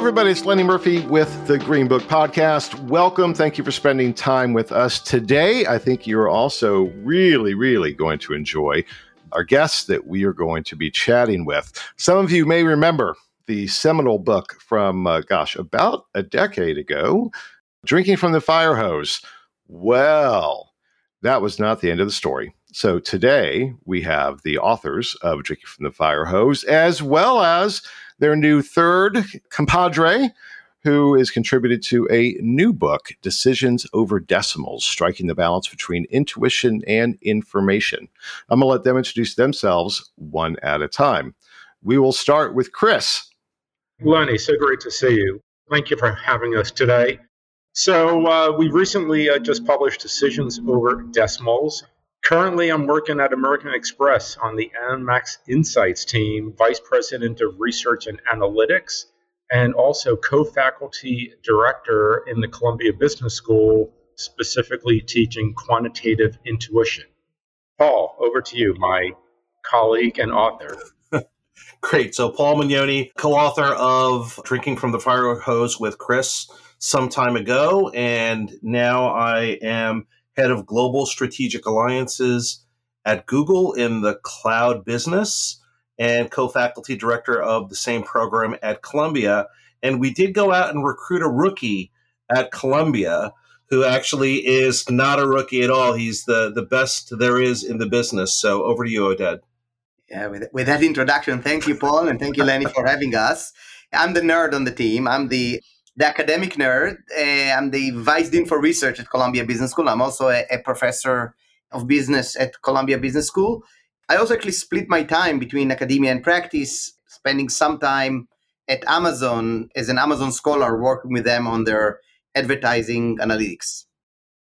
Everybody. It's Lenny Murphy with the Green Book Podcast. Welcome. Thank you for spending time with us today. I think you're also really, really going to enjoy our guests that we are going to be chatting with. Some of you may remember the seminal book from, uh, gosh, about a decade ago Drinking from the Fire Hose. Well, that was not the end of the story. So today we have the authors of Drinking from the Fire Hose, as well as their new third compadre, who is contributed to a new book, Decisions Over Decimals Striking the Balance Between Intuition and Information. I'm going to let them introduce themselves one at a time. We will start with Chris. Lenny, so great to see you. Thank you for having us today. So, uh, we recently uh, just published Decisions Over Decimals. Currently, I'm working at American Express on the Amex Insights team, Vice President of Research and Analytics, and also co faculty director in the Columbia Business School, specifically teaching quantitative intuition. Paul, over to you, my colleague and author. Great. So, Paul Magnone, co author of Drinking from the Fire Hose with Chris some time ago, and now I am head of global strategic alliances at Google in the cloud business and co faculty director of the same program at Columbia. And we did go out and recruit a rookie at Columbia who actually is not a rookie at all. He's the, the best there is in the business. So over to you, Oded. Yeah, with, with that introduction, thank you, Paul, and thank you, Lenny, for having us. I'm the nerd on the team. I'm the the academic nerd. Uh, I'm the vice dean for research at Columbia Business School. I'm also a, a, professor of business at Columbia Business School. I also actually split my time between academia and practice, spending some time at Amazon as an Amazon scholar, working with them on their advertising analytics.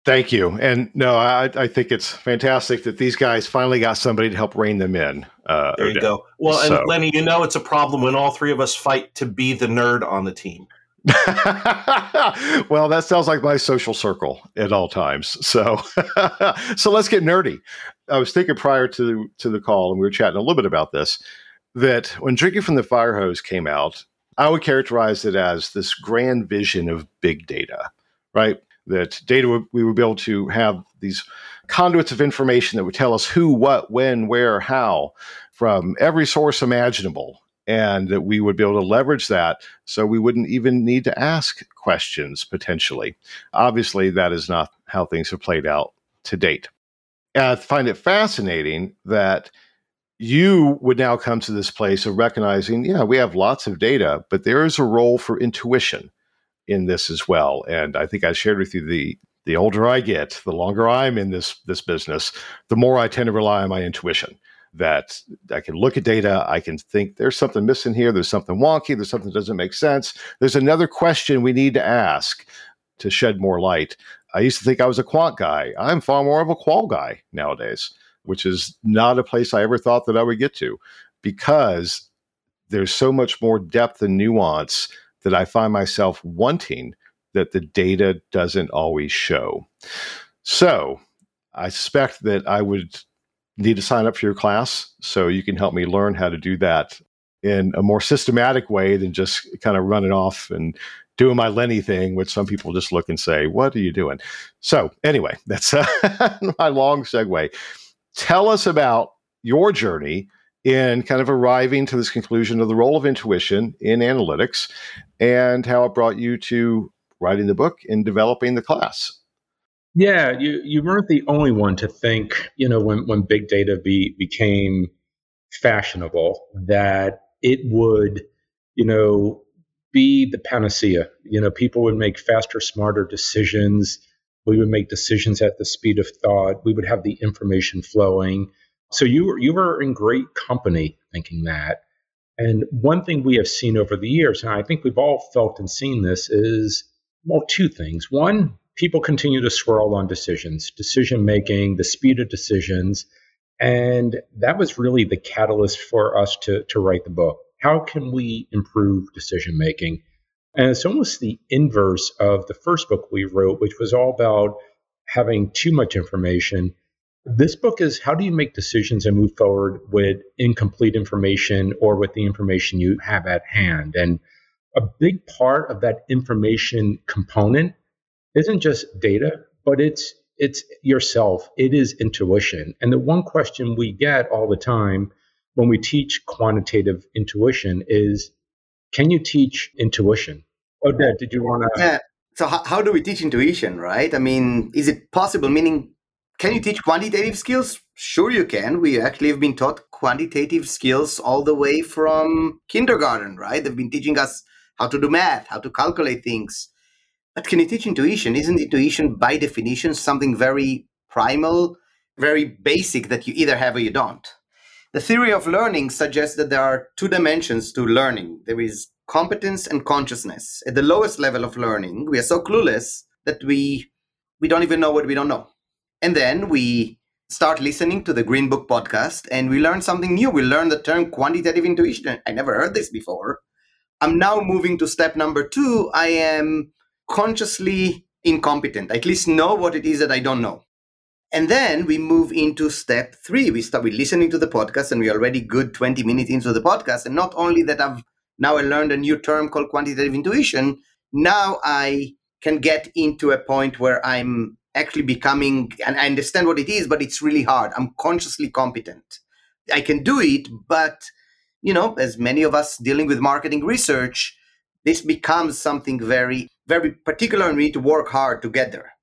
Thank you. And no, I, I, think it's fantastic that these guys finally got somebody to help rein them in. Uh, there you go. Well, so. and Lenny, you know it's a problem when all three of us fight to be the nerd on the team. well, that sounds like my social circle at all times. So, so let's get nerdy. I was thinking prior to to the call, and we were chatting a little bit about this. That when drinking from the fire hose came out, I would characterize it as this grand vision of big data, right? That data we would be able to have these conduits of information that would tell us who, what, when, where, how, from every source imaginable and that we would be able to leverage that so we wouldn't even need to ask questions potentially. Obviously, that is not how things have played out to date. And I find it fascinating that you would now come to this place of recognizing, yeah, we have lots of data, but there is a role for intuition in this as well. And I think I shared with you the the older I get, the longer I'm in this this business, the more I tend to rely on my intuition that I can look at data, I can think there's something missing here, there's something wonky, there's something that doesn't make sense. There's another question we need to ask to shed more light. I used to think I was a quant guy. I'm far more of a qual guy nowadays, which is not a place I ever thought that I would get to because there's so much more depth and nuance that I find myself wanting that the data doesn't always show. So I suspect that I would need to sign up for your class so you can help me learn how to do that in a more systematic way than just kind of running off and doing my Lenny thing, which some people just look and say, What are you doing? So, anyway, that's my long segue. Tell us about your journey in kind of arriving to this conclusion of the role of intuition in analytics and how it brought you to writing the book and developing the class. Yeah, you, you weren't the only one to think, you know, when, when big data be, became fashionable, that it would, you know, be the panacea. You know, people would make faster, smarter decisions. We would make decisions at the speed of thought. We would have the information flowing. So you were you were in great company thinking that. And one thing we have seen over the years, and I think we've all felt and seen this, is well, two things. One, people continue to swirl on decisions, decision making, the speed of decisions. And that was really the catalyst for us to, to write the book. How can we improve decision making? And it's almost the inverse of the first book we wrote, which was all about having too much information. This book is how do you make decisions and move forward with incomplete information or with the information you have at hand? And a big part of that information component isn't just data, but it's it's yourself. It is intuition. And the one question we get all the time when we teach quantitative intuition is can you teach intuition? Oded, did you want to? Yeah. So, how, how do we teach intuition, right? I mean, is it possible? Meaning, can you teach quantitative skills? Sure, you can. We actually have been taught quantitative skills all the way from kindergarten, right? They've been teaching us how to do math, how to calculate things. But can you teach intuition? Isn't intuition, by definition, something very primal, very basic that you either have or you don't? The theory of learning suggests that there are two dimensions to learning there is competence and consciousness. At the lowest level of learning, we are so clueless that we, we don't even know what we don't know. And then we start listening to the Green Book podcast and we learn something new. We learn the term quantitative intuition. I never heard this before. I'm now moving to step number two. I am consciously incompetent. I at least know what it is that I don't know. And then we move into step three. We start with listening to the podcast, and we're already good 20 minutes into the podcast. And not only that, I've now I learned a new term called quantitative intuition. Now I can get into a point where I'm actually becoming, and I understand what it is, but it's really hard. I'm consciously competent. I can do it, but you know, as many of us dealing with marketing research, this becomes something very, very particular, need to work hard to get there.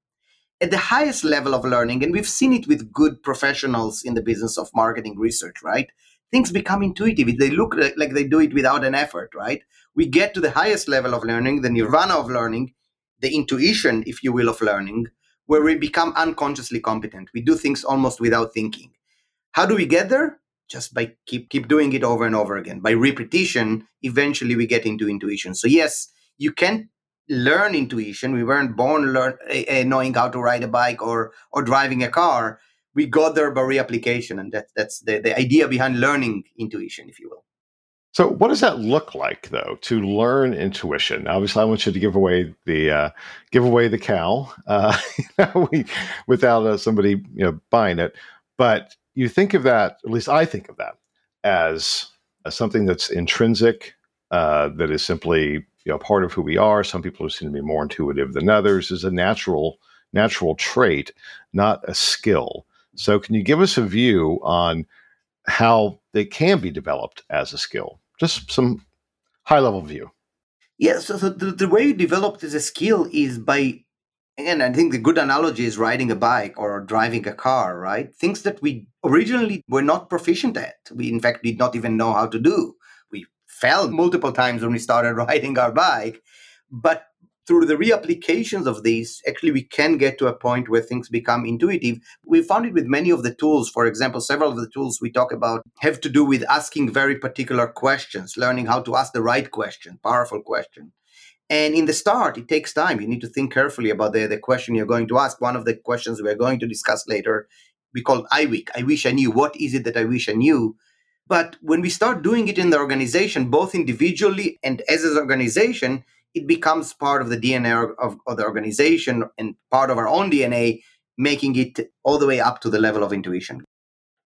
At the highest level of learning, and we've seen it with good professionals in the business of marketing research, right? Things become intuitive. They look like they do it without an effort, right? We get to the highest level of learning, the nirvana of learning, the intuition, if you will, of learning, where we become unconsciously competent. We do things almost without thinking. How do we get there? just by keep keep doing it over and over again by repetition eventually we get into intuition so yes you can learn intuition. We weren't born learn uh, knowing how to ride a bike or or driving a car. We got there by reapplication and that, that's the, the idea behind learning intuition if you will. So what does that look like though to learn intuition? Obviously i want you to give away the uh, give away the cow uh, without uh, somebody you know buying it. But you think of that, at least I think of that, as, as something that's intrinsic, uh, that is simply you know part of who we are. Some people seem to be more intuitive than others. Is a natural natural trait, not a skill. So, can you give us a view on how they can be developed as a skill? Just some high level view. Yeah, so, so the, the way developed as a skill is by again, I think the good analogy is riding a bike or driving a car, right? Things that we originally were not proficient at. We, in fact, did not even know how to do. Fell multiple times when we started riding our bike. But through the reapplications of these, actually, we can get to a point where things become intuitive. We found it with many of the tools. For example, several of the tools we talk about have to do with asking very particular questions, learning how to ask the right question, powerful question. And in the start, it takes time. You need to think carefully about the, the question you're going to ask. One of the questions we're going to discuss later, we call IWIK. I wish I knew. What is it that I wish I knew? But when we start doing it in the organization, both individually and as an organization, it becomes part of the DNA of, of the organization and part of our own DNA, making it all the way up to the level of intuition.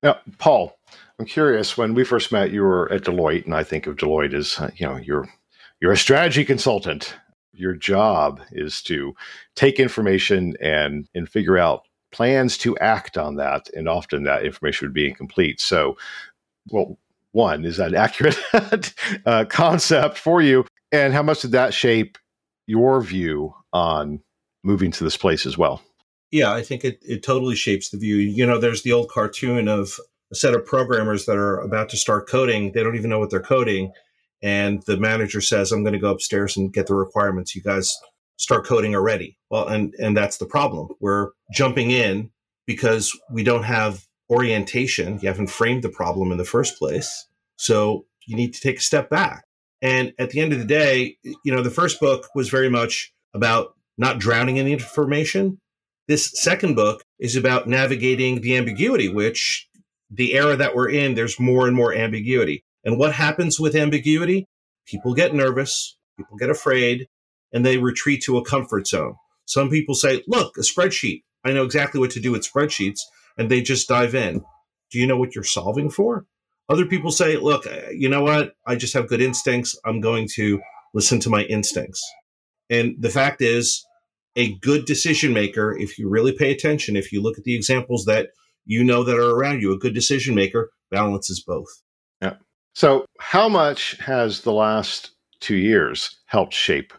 Now, Paul, I'm curious. When we first met, you were at Deloitte, and I think of Deloitte as uh, you know you're you're a strategy consultant. Your job is to take information and and figure out plans to act on that, and often that information would be incomplete. So, well, one is that accurate uh, concept for you, and how much did that shape your view on moving to this place as well? Yeah, I think it, it totally shapes the view. You know, there's the old cartoon of a set of programmers that are about to start coding. They don't even know what they're coding and the manager says, I'm going to go upstairs and get the requirements. You guys start coding already. Well, and, and that's the problem. We're jumping in because we don't have orientation. You haven't framed the problem in the first place. So you need to take a step back. And at the end of the day, you know, the first book was very much about not drowning in the information. This second book is about navigating the ambiguity, which the era that we're in, there's more and more ambiguity. And what happens with ambiguity? People get nervous, people get afraid, and they retreat to a comfort zone. Some people say, look, a spreadsheet. I know exactly what to do with spreadsheets. And they just dive in. Do you know what you're solving for? Other people say, look, you know what? I just have good instincts. I'm going to listen to my instincts. And the fact is, a good decision maker, if you really pay attention, if you look at the examples that you know that are around you, a good decision maker balances both. Yeah. So, how much has the last two years helped shape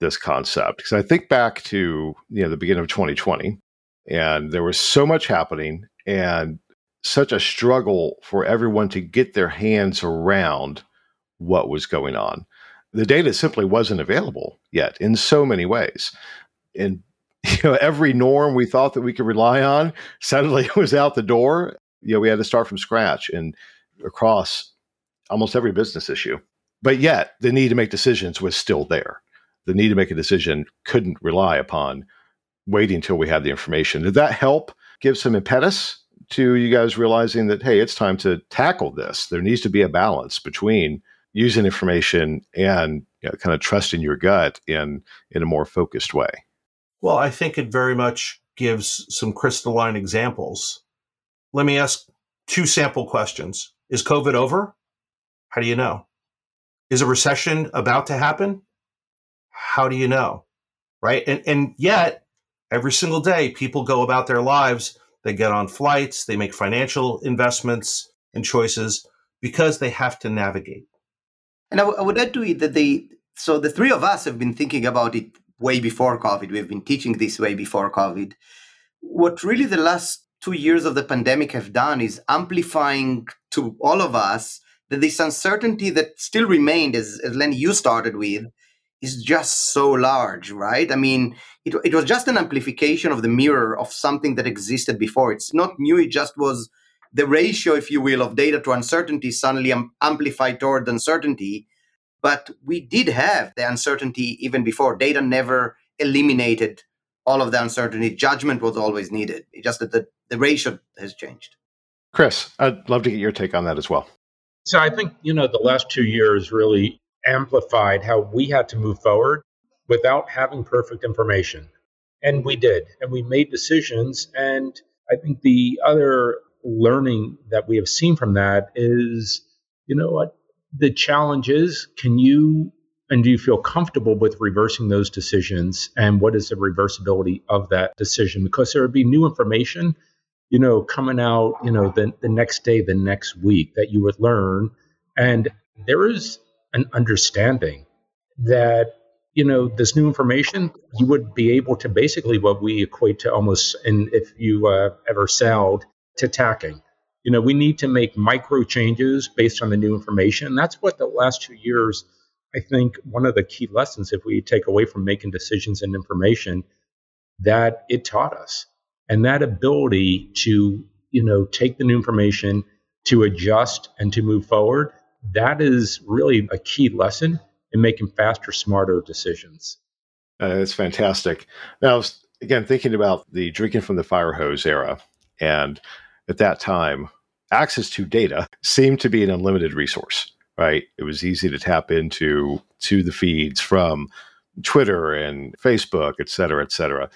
this concept? Because I think back to you know the beginning of 2020, and there was so much happening, and such a struggle for everyone to get their hands around what was going on. The data simply wasn't available yet in so many ways. And you know, every norm we thought that we could rely on suddenly was out the door. You know, we had to start from scratch and across almost every business issue. But yet, the need to make decisions was still there. The need to make a decision couldn't rely upon waiting until we had the information. Did that help give some impetus to you guys realizing that, hey, it's time to tackle this. There needs to be a balance between using information and you know, kind of trusting your gut in in a more focused way. Well, I think it very much gives some crystalline examples. Let me ask two sample questions. Is COVID over? How do you know? Is a recession about to happen? How do you know? Right? And and yet every single day people go about their lives they get on flights, they make financial investments and choices because they have to navigate. And I, w- I would add to it that they, so the three of us have been thinking about it way before COVID. We've been teaching this way before COVID. What really the last two years of the pandemic have done is amplifying to all of us that this uncertainty that still remained, as, as Lenny, you started with, is just so large, right? I mean, it, it was just an amplification of the mirror of something that existed before. It's not new, it just was the ratio, if you will, of data to uncertainty suddenly amplified toward uncertainty. But we did have the uncertainty even before. Data never eliminated all of the uncertainty. Judgment was always needed. It's just that the, the ratio has changed. Chris, I'd love to get your take on that as well. So I think, you know, the last two years really amplified how we had to move forward without having perfect information. And we did. And we made decisions. And I think the other learning that we have seen from that is you know what? The challenge is can you and do you feel comfortable with reversing those decisions? And what is the reversibility of that decision? Because there would be new information, you know, coming out, you know, the, the next day, the next week that you would learn. And there is an understanding that you know this new information you would be able to basically what we equate to almost and if you uh, ever sailed to tacking. You know we need to make micro changes based on the new information. That's what the last two years i think one of the key lessons if we take away from making decisions and information that it taught us. And that ability to you know take the new information to adjust and to move forward that is really a key lesson in making faster, smarter decisions. Uh, that's fantastic. Now, again, thinking about the drinking from the fire hose era, and at that time, access to data seemed to be an unlimited resource. Right? It was easy to tap into to the feeds from Twitter and Facebook, et cetera, et cetera.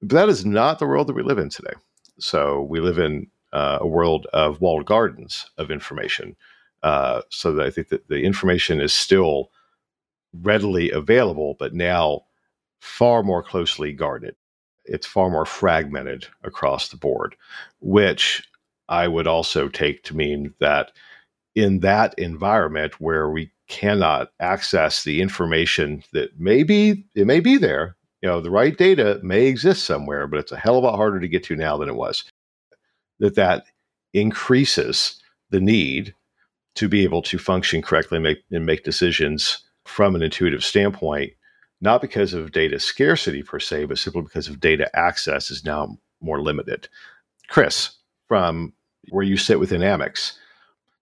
But that is not the world that we live in today. So we live in uh, a world of walled gardens of information uh, so that I think that the information is still readily available, but now far more closely guarded. It's far more fragmented across the board, which I would also take to mean that in that environment where we cannot access the information that maybe it may be there, you know, the right data may exist somewhere, but it's a hell of a lot harder to get to now than it was. That that increases the need to be able to function correctly and make, and make decisions from an intuitive standpoint, not because of data scarcity per se, but simply because of data access is now more limited. Chris, from where you sit within Amex,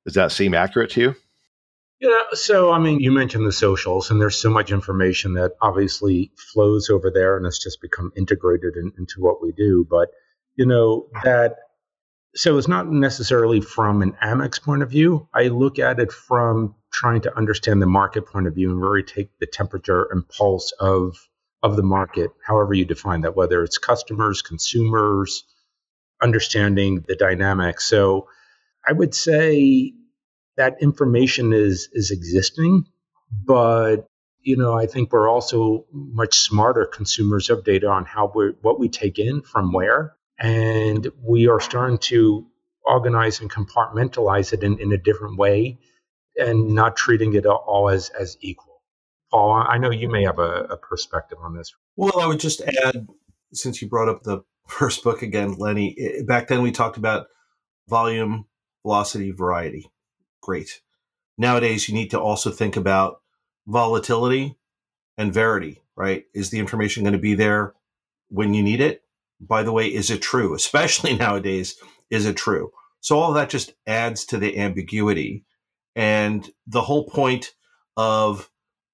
does that seem accurate to you? Yeah, so I mean, you mentioned the socials, and there's so much information that obviously flows over there, and it's just become integrated in, into what we do. But you know that, so it's not necessarily from an Amex point of view. I look at it from trying to understand the market point of view and really take the temperature and pulse of of the market, however you define that, whether it's customers, consumers, understanding the dynamics. So I would say that information is is existing, but you know, I think we're also much smarter consumers of data on how we what we take in from where, and we are starting to organize and compartmentalize it in, in a different way, and not treating it all as as equal. Paul, I know you may have a, a perspective on this. Well, I would just add, since you brought up the first book again, Lenny. Back then, we talked about volume, velocity, variety great. Nowadays, you need to also think about volatility and verity, right? Is the information going to be there when you need it? By the way, is it true? Especially nowadays, is it true? So all that just adds to the ambiguity. And the whole point of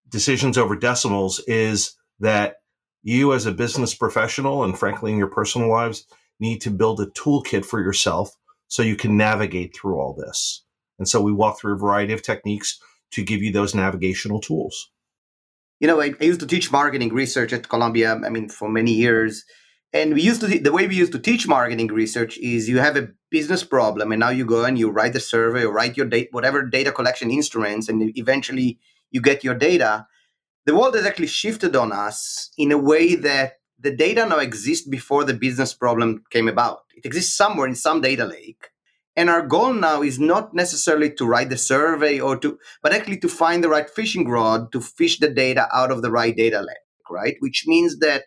decisions over decimals is that you as a business professional and frankly in your personal lives need to build a toolkit for yourself so you can navigate through all this. And so we walk through a variety of techniques to give you those navigational tools. You know, I, I used to teach marketing research at Columbia, I mean, for many years. And we used to, the way we used to teach marketing research is you have a business problem, and now you go and you write the survey or write your data, whatever data collection instruments, and eventually you get your data. The world has actually shifted on us in a way that the data now exists before the business problem came about. It exists somewhere in some data lake. And our goal now is not necessarily to write the survey or to, but actually to find the right fishing rod to fish the data out of the right data lake, right? Which means that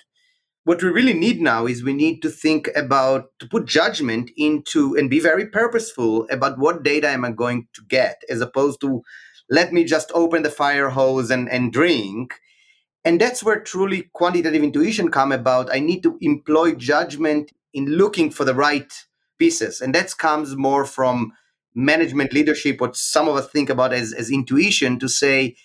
what we really need now is we need to think about to put judgment into and be very purposeful about what data am I going to get as opposed to let me just open the fire hose and, and drink. And that's where truly quantitative intuition come about. I need to employ judgment in looking for the right pieces. And that comes more from management leadership, what some of us think about as, as intuition to say,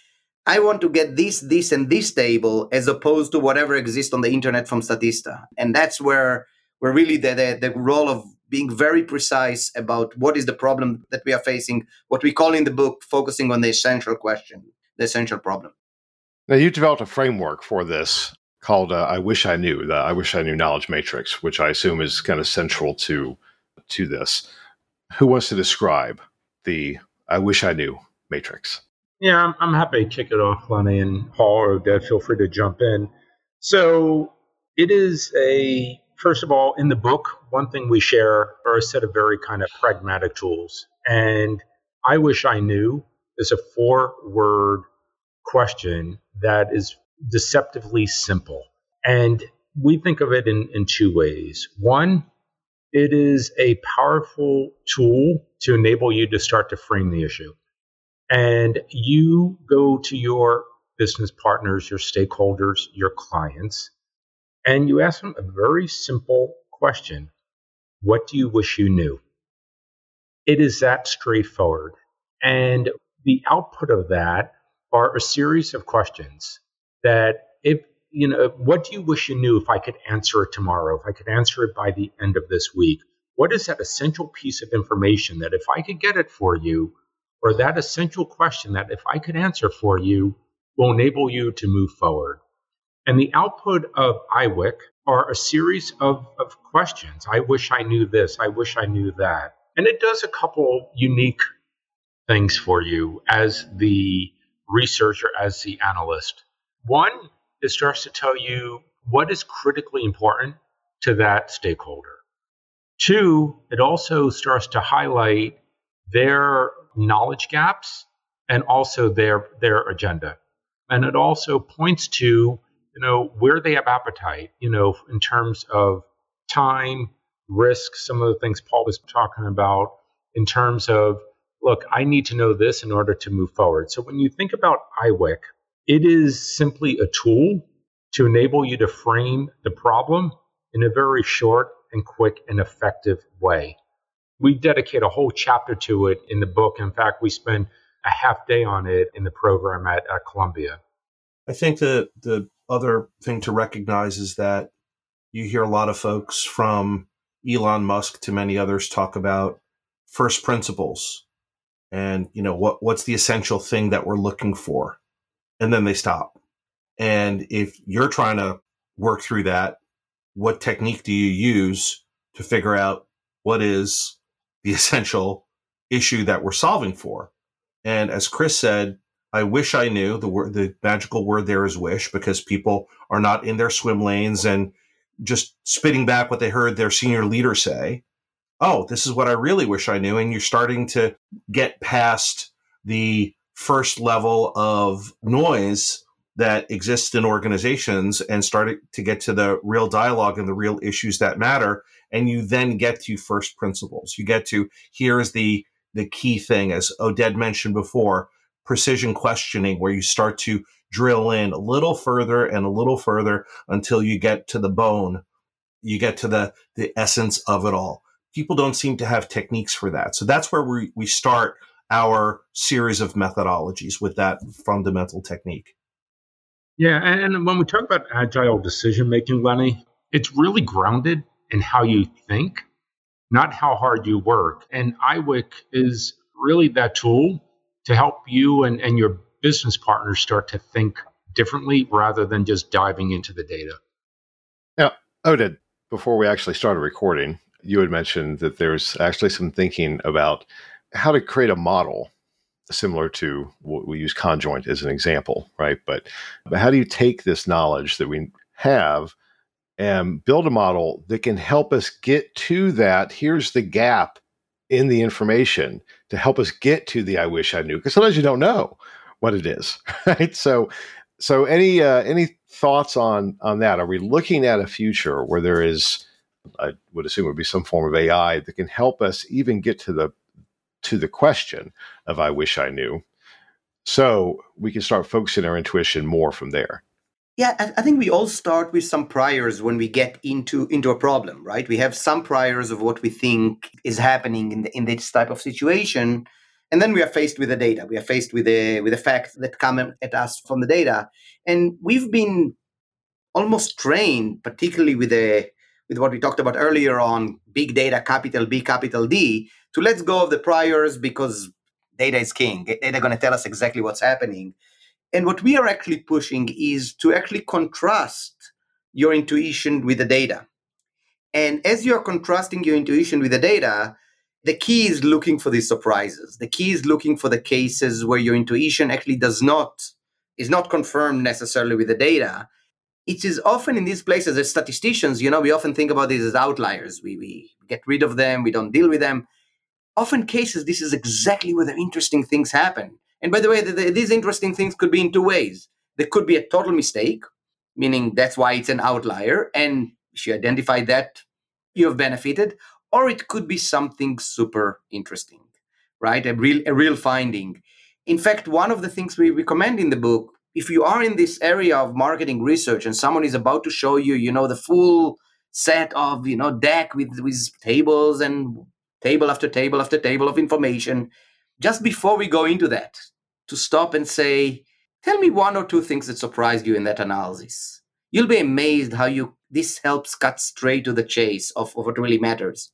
I want to get this, this, and this table as opposed to whatever exists on the internet from Statista. And that's where where really the, the, the role of being very precise about what is the problem that we are facing, what we call in the book, focusing on the essential question, the essential problem. Now, you developed a framework for this called uh, I Wish I Knew, the I Wish I Knew Knowledge Matrix, which I assume is kind of central to to this. Who wants to describe the I wish I knew matrix? Yeah, I'm, I'm happy to kick it off, Lenny and Paul or Oded. Feel free to jump in. So it is a first of all in the book. One thing we share are a set of very kind of pragmatic tools, and I wish I knew is a four-word question that is deceptively simple, and we think of it in, in two ways. One it is a powerful tool to enable you to start to frame the issue. And you go to your business partners, your stakeholders, your clients, and you ask them a very simple question What do you wish you knew? It is that straightforward. And the output of that are a series of questions that, if you know, what do you wish you knew if I could answer it tomorrow, if I could answer it by the end of this week? What is that essential piece of information that if I could get it for you, or that essential question that if I could answer for you, will enable you to move forward? And the output of IWIK are a series of, of questions. I wish I knew this. I wish I knew that. And it does a couple unique things for you as the researcher, as the analyst. One, it starts to tell you what is critically important to that stakeholder. Two, it also starts to highlight their knowledge gaps and also their their agenda. And it also points to, you know, where they have appetite, you know, in terms of time, risk, some of the things Paul was talking about in terms of, look, I need to know this in order to move forward. So when you think about IWIK, it is simply a tool to enable you to frame the problem in a very short and quick and effective way. We dedicate a whole chapter to it in the book. In fact, we spend a half day on it in the program at, at Columbia. I think the the other thing to recognize is that you hear a lot of folks from Elon Musk to many others talk about first principles and you know what what's the essential thing that we're looking for and then they stop and if you're trying to work through that what technique do you use to figure out what is the essential issue that we're solving for and as chris said i wish i knew the word the magical word there is wish because people are not in their swim lanes and just spitting back what they heard their senior leader say oh, this is what I really wish I knew. And you're starting to get past the first level of noise that exists in organizations and start to get to the real dialogue and the real issues that matter. And you then get to first principles. You get to here's the the key thing, as Oded mentioned before, precision questioning, where you start to drill in a little further and a little further until you get to the bone. You get to the the essence of it all people don't seem to have techniques for that. So that's where we, we start our series of methodologies with that fundamental technique. Yeah, and when we talk about agile decision making, Lenny, it's really grounded in how you think, not how hard you work. And IWIK is really that tool to help you and, and your business partners start to think differently rather than just diving into the data. Now, Oded, before we actually started recording, you had mentioned that there's actually some thinking about how to create a model similar to what we use conjoint as an example, right? But, but how do you take this knowledge that we have and build a model that can help us get to that? Here's the gap in the information to help us get to the I wish I knew, because sometimes you don't know what it is, right? So, so any uh, any thoughts on on that? Are we looking at a future where there is I would assume would be some form of AI that can help us even get to the to the question of I wish I knew. So we can start focusing our intuition more from there. Yeah, I think we all start with some priors when we get into into a problem, right? We have some priors of what we think is happening in the, in this type of situation, and then we are faced with the data. We are faced with the with the facts that come at us from the data, and we've been almost trained, particularly with the with what we talked about earlier on big data, capital B, capital D, to let's go of the priors because data is king. Data going to tell us exactly what's happening. And what we are actually pushing is to actually contrast your intuition with the data. And as you're contrasting your intuition with the data, the key is looking for these surprises. The key is looking for the cases where your intuition actually does not is not confirmed necessarily with the data, it is often in these places as statisticians you know we often think about these as outliers we, we get rid of them we don't deal with them often cases this is exactly where the interesting things happen. And by the way the, the, these interesting things could be in two ways. There could be a total mistake meaning that's why it's an outlier and if you identify that you have benefited or it could be something super interesting right? A real a real finding. In fact one of the things we recommend in the book if you are in this area of marketing research and someone is about to show you, you know, the full set of, you know, deck with, with tables and table after table after table of information, just before we go into that, to stop and say, tell me one or two things that surprised you in that analysis. You'll be amazed how you this helps cut straight to the chase of, of what really matters.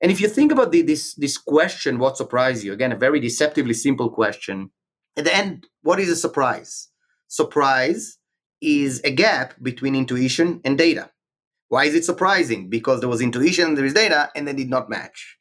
And if you think about the, this this question, what surprised you? Again, a very deceptively simple question. At the end, what is a surprise? surprise is a gap between intuition and data. Why is it surprising? Because there was intuition, there is data, and they did not match.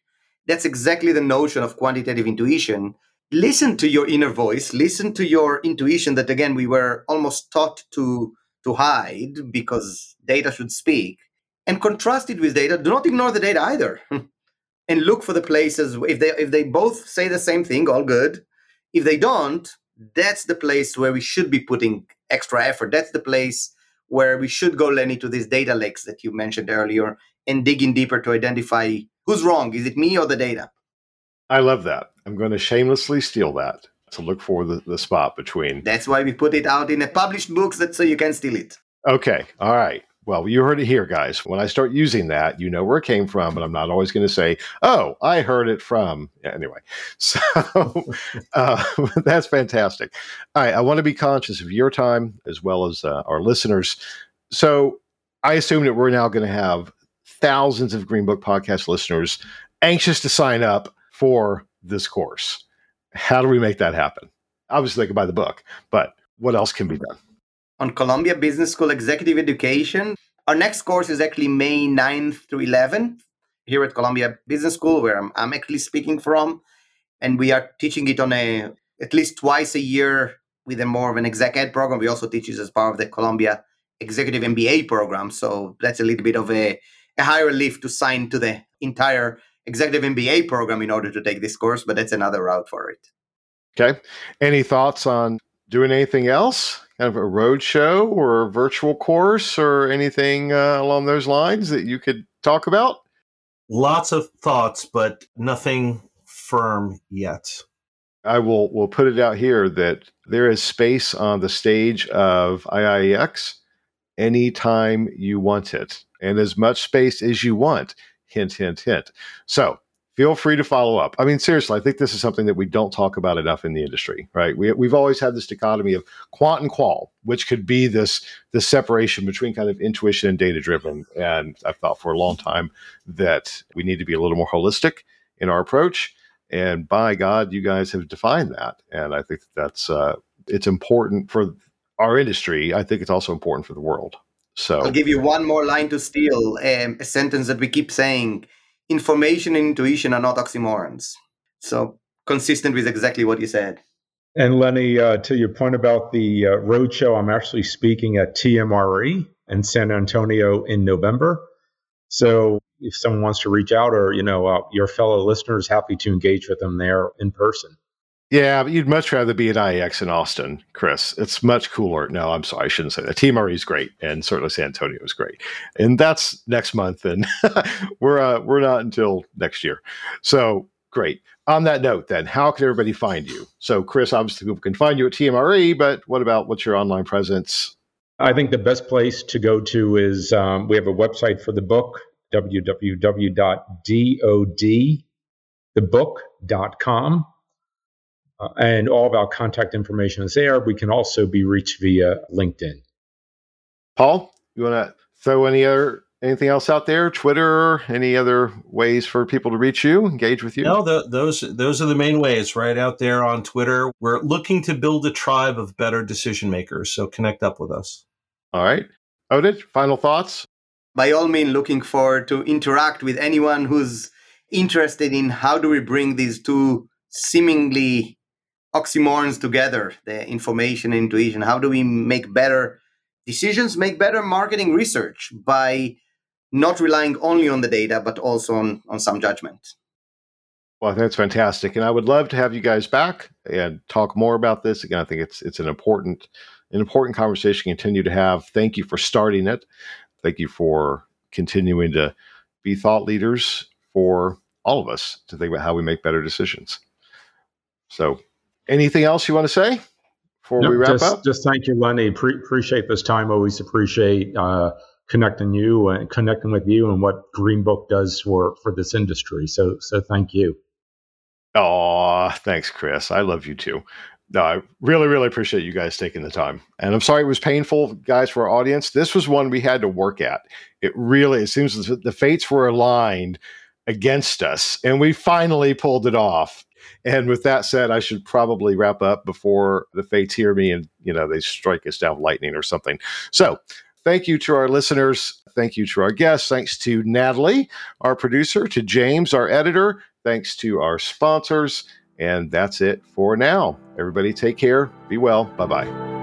That's exactly the notion of quantitative intuition. Listen to your inner voice, listen to your intuition that again we were almost taught to to hide because data should speak, and contrast it with data. Do not ignore the data either. and look for the places if they if they both say the same thing, all good. If they don't, that's the place where we should be putting extra effort. That's the place where we should go, Lenny, to these data lakes that you mentioned earlier and dig in deeper to identify who's wrong. Is it me or the data? I love that. I'm going to shamelessly steal that to look for the, the spot between. That's why we put it out in a published book that so you can steal it. Okay. All right. Well, you heard it here, guys. When I start using that, you know where it came from, but I'm not always going to say, "Oh, I heard it from." Yeah, anyway, so uh, that's fantastic. All right, I want to be conscious of your time as well as uh, our listeners. So I assume that we're now going to have thousands of Green Book podcast listeners anxious to sign up for this course. How do we make that happen? Obviously, they can buy the book, but what else can be done? On Columbia Business School Executive Education, our next course is actually May 9th through 11th here at Columbia Business School, where I'm, I'm actually speaking from. And we are teaching it on a at least twice a year with a more of an exec ed program. We also teach it as part of the Columbia Executive MBA program. So that's a little bit of a, a higher lift to sign to the entire executive MBA program in order to take this course, but that's another route for it. Okay. Any thoughts on doing anything else? Kind of a road show or a virtual course or anything uh, along those lines that you could talk about? Lots of thoughts, but nothing firm yet. I will will put it out here that there is space on the stage of IIEX anytime you want it, and as much space as you want. Hint, hint, hint. So feel free to follow up. I mean, seriously, I think this is something that we don't talk about enough in the industry, right? We, we've always had this dichotomy of quant and qual, which could be this this separation between kind of intuition and data driven. And I've thought for a long time that we need to be a little more holistic in our approach. And by God, you guys have defined that, and I think that's uh, it's important for our industry. I think it's also important for the world. So I'll give you one more line to steal um, a sentence that we keep saying information and intuition are not oxymorons. So consistent with exactly what you said. And Lenny, uh, to your point about the uh, roadshow, I'm actually speaking at TMRE in San Antonio in November. So if someone wants to reach out or, you know, uh, your fellow listeners, happy to engage with them there in person. Yeah, but you'd much rather be at IIEX in Austin, Chris. It's much cooler. No, I'm sorry, I shouldn't say that. TMRE is great, and certainly San Antonio is great, and that's next month, and we're uh, we're not until next year. So great. On that note, then, how can everybody find you? So, Chris, obviously, people can find you at TMRE, but what about what's your online presence? I think the best place to go to is um, we have a website for the book, www.dodthebook.com uh, and all of our contact information is there. We can also be reached via LinkedIn. Paul, you want to throw any other anything else out there? Twitter, any other ways for people to reach you, engage with you? No, the, those those are the main ways. Right out there on Twitter, we're looking to build a tribe of better decision makers. So connect up with us. All right, Oded, final thoughts. By all means, looking forward to interact with anyone who's interested in how do we bring these two seemingly oxymorons together the information and intuition. How do we make better decisions make better marketing research by not relying only on the data but also on, on some judgment? Well that's fantastic and i would love to have you guys back and talk more about this. Again i think it's it's an important an important conversation to continue to have. Thank you for starting it. Thank you for continuing to be thought leaders for all of us to think about how we make better decisions. So Anything else you want to say before we wrap just, up? Just thank you, Lenny. Pre- appreciate this time. Always appreciate uh, connecting you and connecting with you and what Green Book does for for this industry. So so thank you. Oh, thanks, Chris. I love you too. No, I really, really appreciate you guys taking the time. And I'm sorry it was painful, guys, for our audience. This was one we had to work at. It really, it seems the fates were aligned against us, and we finally pulled it off. And with that said, I should probably wrap up before the fates hear me and, you know, they strike us down lightning or something. So thank you to our listeners. Thank you to our guests. Thanks to Natalie, our producer, to James, our editor. Thanks to our sponsors. And that's it for now. Everybody take care. Be well. Bye bye.